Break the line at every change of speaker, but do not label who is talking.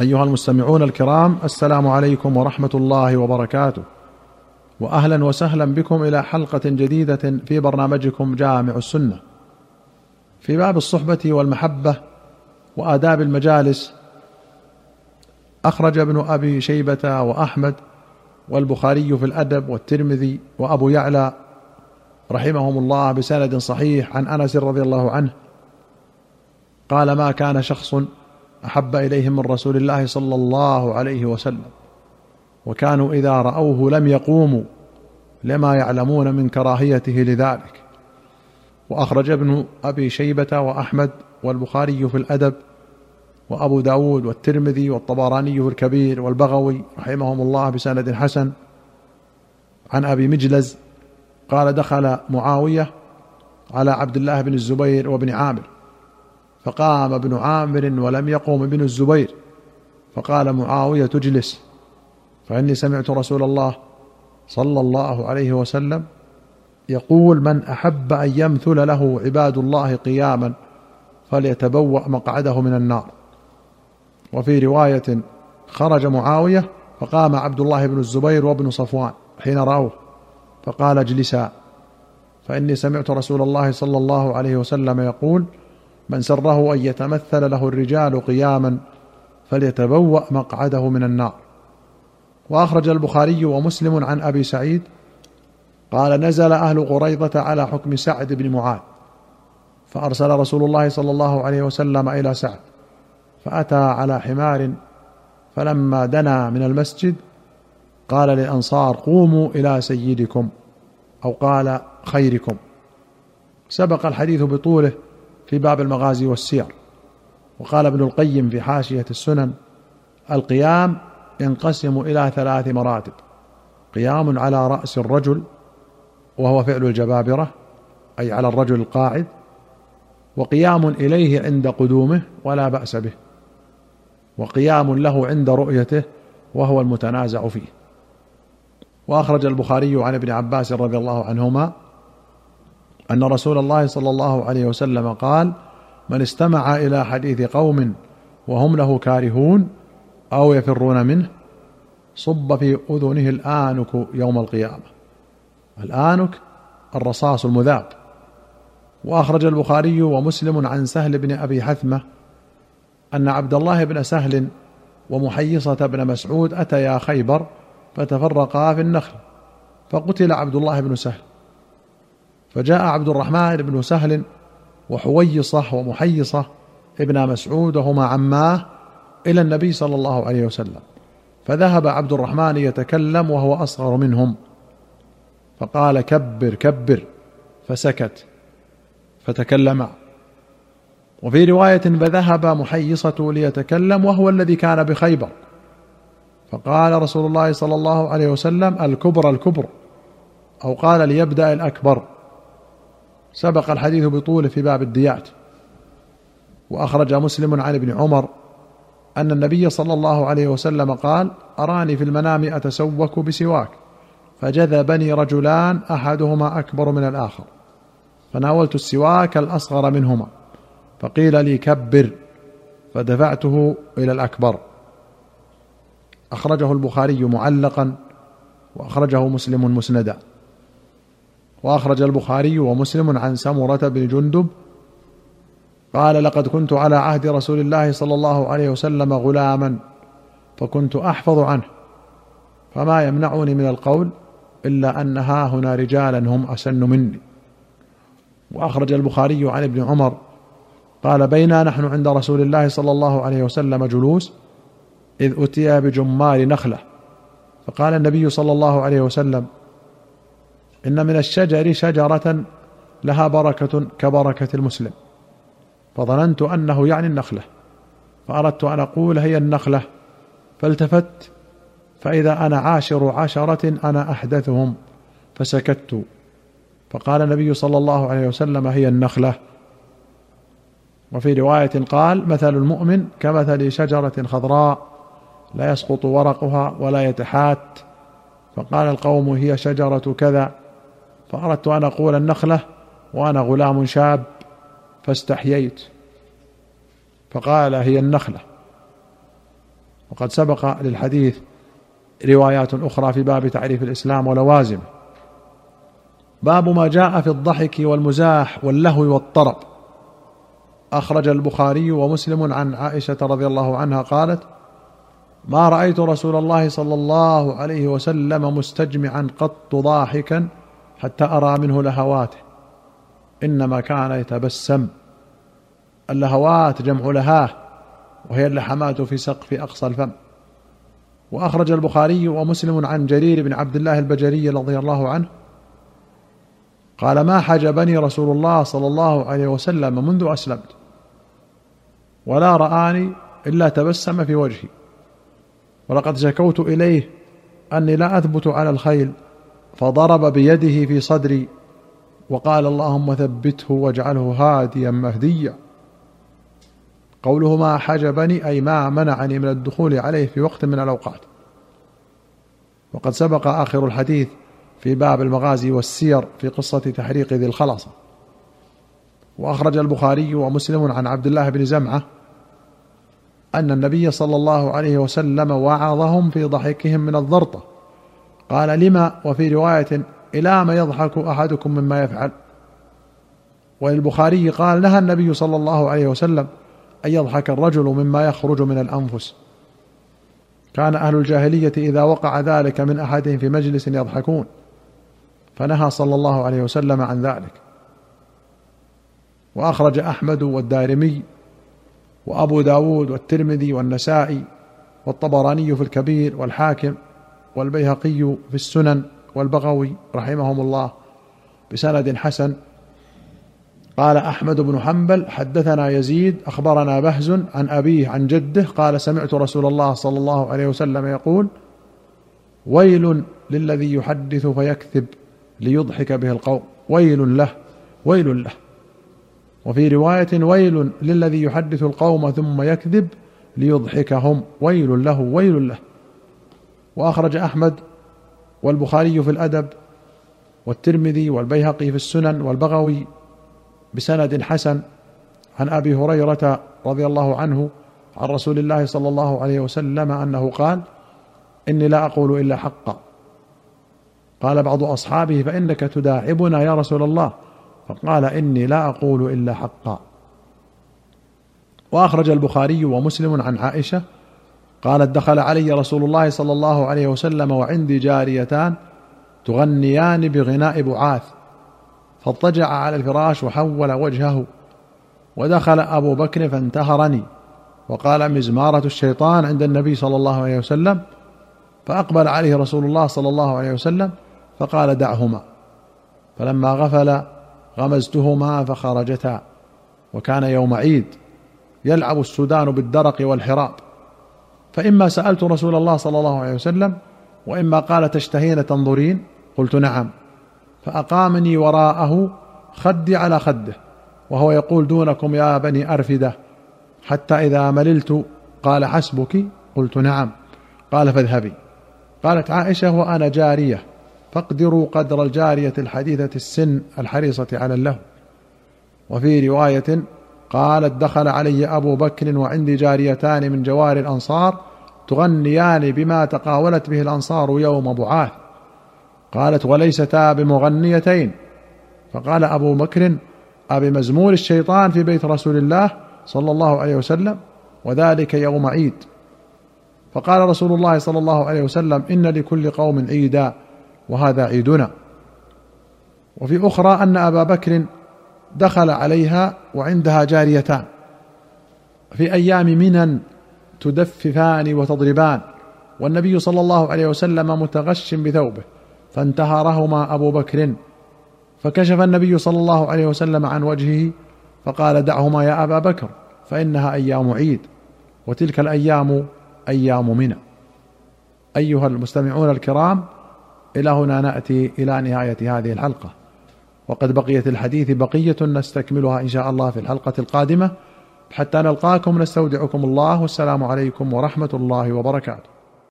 أيها المستمعون الكرام السلام عليكم ورحمة الله وبركاته. واهلا وسهلا بكم إلى حلقة جديدة في برنامجكم جامع السنة. في باب الصحبة والمحبة وآداب المجالس أخرج ابن أبي شيبة وأحمد والبخاري في الأدب والترمذي وأبو يعلى رحمهم الله بسند صحيح عن أنس رضي الله عنه. قال ما كان شخص أحب اليهم من رسول الله صلى الله عليه وسلم وكانوا إذا رأوه لم يقوموا لما يعلمون من كراهيته لذلك. وأخرج ابن أبي شيبة وأحمد والبخاري في الأدب وأبو داود والترمذي والطبراني في الكبير والبغوي رحمهم الله بسند حسن. عن أبي مجلز قال دخل معاوية على عبد الله بن الزبير وابن عامر. فقام ابن عامر ولم يقم ابن الزبير فقال معاوية اجلس فإني سمعت رسول الله صلى الله عليه وسلم يقول من أحب أن يمثل له عباد الله قياما فليتبوأ مقعده من النار. وفي رواية خرج معاوية فقام عبد الله بن الزبير وابن صفوان حين رأوه فقال اجلسا. فإني سمعت رسول الله صلى الله عليه وسلم يقول من سره أن يتمثل له الرجال قياما فليتبوأ مقعده من النار. وأخرج البخاري ومسلم عن أبي سعيد قال نزل أهل قريضة على حكم سعد بن معاذ فأرسل رسول الله صلى الله عليه وسلم إلى سعد فأتى على حمار فلما دنا من المسجد قال للأنصار قوموا إلى سيدكم أو قال خيركم. سبق الحديث بطوله في باب المغازي والسير. وقال ابن القيم في حاشية السنن القيام ينقسم إلى ثلاث مراتب. قيام على رأس الرجل وهو فعل الجبابرة أي على الرجل القاعد وقيام إليه عند قدومه ولا بأس به. وقيام له عند رؤيته وهو المتنازع فيه. وأخرج البخاري عن ابن عباس رضي الله عنهما أن رسول الله صلى الله عليه وسلم قال من استمع إلى حديث قوم وهم له كارهون أو يفرون منه صب في أذنه الآنك يوم القيامة. الآنك الرصاص المذاب. وأخرج البخاري ومسلم عن سهل بن أبي حثمة أن عبد الله بن سهل ومحيصة بن مسعود أتيا خيبر فتفرقا في النخل فقتل عبد الله بن سهل. فجاء عبد الرحمن بن سهل وحويصة ومحيصة ابن مسعود وهما عماه إلى النبي صلى الله عليه وسلم. فذهب عبد الرحمن يتكلم وهو أصغر منهم. فقال كبر كبر. فسكت. فتكلم. وفي رواية فذهب محيصة ليتكلم وهو الذي كان بخيبر. فقال رسول الله صلى الله عليه وسلم الكبر الكبر. أو قال ليبدأ الأكبر. سبق الحديث بطوله في باب الديات. وأخرج مسلم عن ابن عمر أن النبي صلى الله عليه وسلم قال أراني في المنام أتسوك بسواك. فجذبني رجلان أحدهما أكبر من الآخر. فناولت السواك الأصغر منهما. فقيل لي كبر. فدفعته إلى الأكبر. أخرجه البخاري معلقا وأخرجه مسلم مسندا. وأخرج البخاري ومسلم عن سمرة بن جندب قال لقد كنت على عهد رسول الله صلى الله عليه وسلم غلاما فكنت أحفظ عنه فما يمنعني من القول إلا أن ها هنا رجالا هم أسن مني. وأخرج البخاري عن ابن عمر قال بينا نحن عند رسول الله صلى الله عليه وسلم جلوس إذ أتي بجمار نخلة. فقال النبي صلى الله عليه وسلم إن من الشجر شجرة لها بركة كبركة المسلم. فظننت أنه يعني النخلة فأردت أن أقول هي النخلة. فالتفت فإذا أنا عاشر عشرة أنا أحدثهم فسكت. فقال النبي صلى الله عليه وسلم هي النخلة. وفي رواية قال مثل المؤمن كمثل شجرة خضراء لا يسقط ورقها ولا يتحات. فقال القوم هي شجرة كذا. فأردت أن أقول النخلة وأنا غلام شاب فاستحييت. فقال هي النخلة. وقد سبق للحديث روايات أخرى في باب تعريف الإسلام ولوازمه. باب ما جاء في الضحك والمزاح واللهو والطرب. أخرج البخاري ومسلم عن عائشة رضي الله عنها قالت ما رأيت رسول الله صلى الله عليه وسلم مستجمعا قط ضاحكا حتى أرى منه لهواته. إنما كان يتبسم. اللهوات جمع لهاه وهي اللحمات في سقف أقصى الفم. وأخرج البخاري ومسلم عن جرير بن عبد الله البجري رضي الله عنه قال ما حجبني رسول الله صلى الله عليه وسلم منذ أسلمت. ولا رآني إلا تبسم في وجهي. ولقد شكوت إليه أني لا أثبت على الخيل فضرب بيده في صدري وقال اللهم ثبته واجعله هاديا مهديا. قوله ما حجبني أي ما منعني من الدخول عليه في وقت من الأوقات. وقد سبق آخر الحديث في باب المغازي والسير في قصة تحريق ذي الخلصه وأخرج البخاري ومسلم عن عبد الله بن زمعة أن النبي صلى الله عليه وسلم وعظهم في ضحكهم من الضرطة. قال لما وفي رواية إلى ما يضحك أحدكم مما يفعل. وللبخاري قال نهى النبي صلى الله عليه وسلم أن يضحك الرجل مما يخرج من الأنفس. كان أهل الجاهلية إذا وقع ذلك من أحدهم في مجلس يضحكون. فنهى صلى الله عليه وسلم عن ذلك. وأخرج أحمد والدارمي وأبو داود والترمذي والنسائي والطبراني في الكبير والحاكم والبيهقي في السنن والبغوي رحمهم الله بسند حسن. قال أحمد بن حنبل حدثنا يزيد أخبرنا بهز عن أبيه عن جده قال سمعت رسول الله صلى الله عليه وسلم يقول ويل للذي يحدث فيكذب ليضحك به القوم. ويل له ويل له. وفي رواية ويل للذي يحدث القوم ثم يكذب ليضحكهم. ويل له ويل له. وأخرج أحمد والبخاري في الأدب والترمذي والبيهقي في السنن والبغوي بسند حسن عن أبي هريرة رضي الله عنه عن رسول الله صلى الله عليه وسلم أنه قال إني لا أقول إلا حقا. قال بعض أصحابه فإنك تداعبنا يا رسول الله؟ فقال إني لا أقول إلا حقا. وأخرج البخاري ومسلم عن عائشة قالت دخل علي رسول الله صلى الله عليه وسلم وعندي جاريتان تغنيان بغناء بعاث فاضطجع على الفراش وحول وجهه ودخل أبو بكر فانتهرني وقال مزمارة الشيطان عند النبي صلى الله عليه وسلم فأقبل عليه رسول الله صلى الله عليه وسلم فقال دعهما فلما غفل غمزتهما فخرجتا وكان يوم عيد يلعب السودان بالدرق والحراب. فإما سألت رسول الله صلى الله عليه وسلم وإما قال تشتهين تنظرين قلت نعم. فأقامني وراءه خدي على خده وهو يقول دونكم يا بني أرفدة. حتى إذا مللت قال حسبك؟ قلت نعم. قال فاذهبي. قالت عائشة وأنا جارية فاقدروا قدر الجارية الحديثة السن الحريصة على اللهو. وفي رواية قالت دخل علي أبو بكر وعندي جاريتان من جوار الأنصار تغنيان بما تقاولت به الأنصار يوم بعاث. قالت وليستا بمغنيتين. فقال أبو بكر أبمزمور الشيطان في بيت رسول الله صلى الله عليه وسلم وذلك يوم عيد. فقال رسول الله صلى الله عليه وسلم إن لكل قوم عيدا وهذا عيدنا. وفي أخرى أن أبا بكر دخل عليها وعندها جاريتان. في أيام منى تدففان وتضربان والنبي صلى الله عليه وسلم متغش بثوبه فانتهرهما أبو بكر. فكشف النبي صلى الله عليه وسلم عن وجهه فقال دعهما يا أبا بكر فإنها أيام عيد وتلك الأيام أيام منى. أيها المستمعون الكرام إلى هنا نأتي إلى نهاية هذه الحلقة. وقد بقيت الحديث بقية نستكملها إن شاء الله في الحلقة القادمة. حتى نلقاكم نستودعكم الله والسلام عليكم ورحمة الله وبركاته.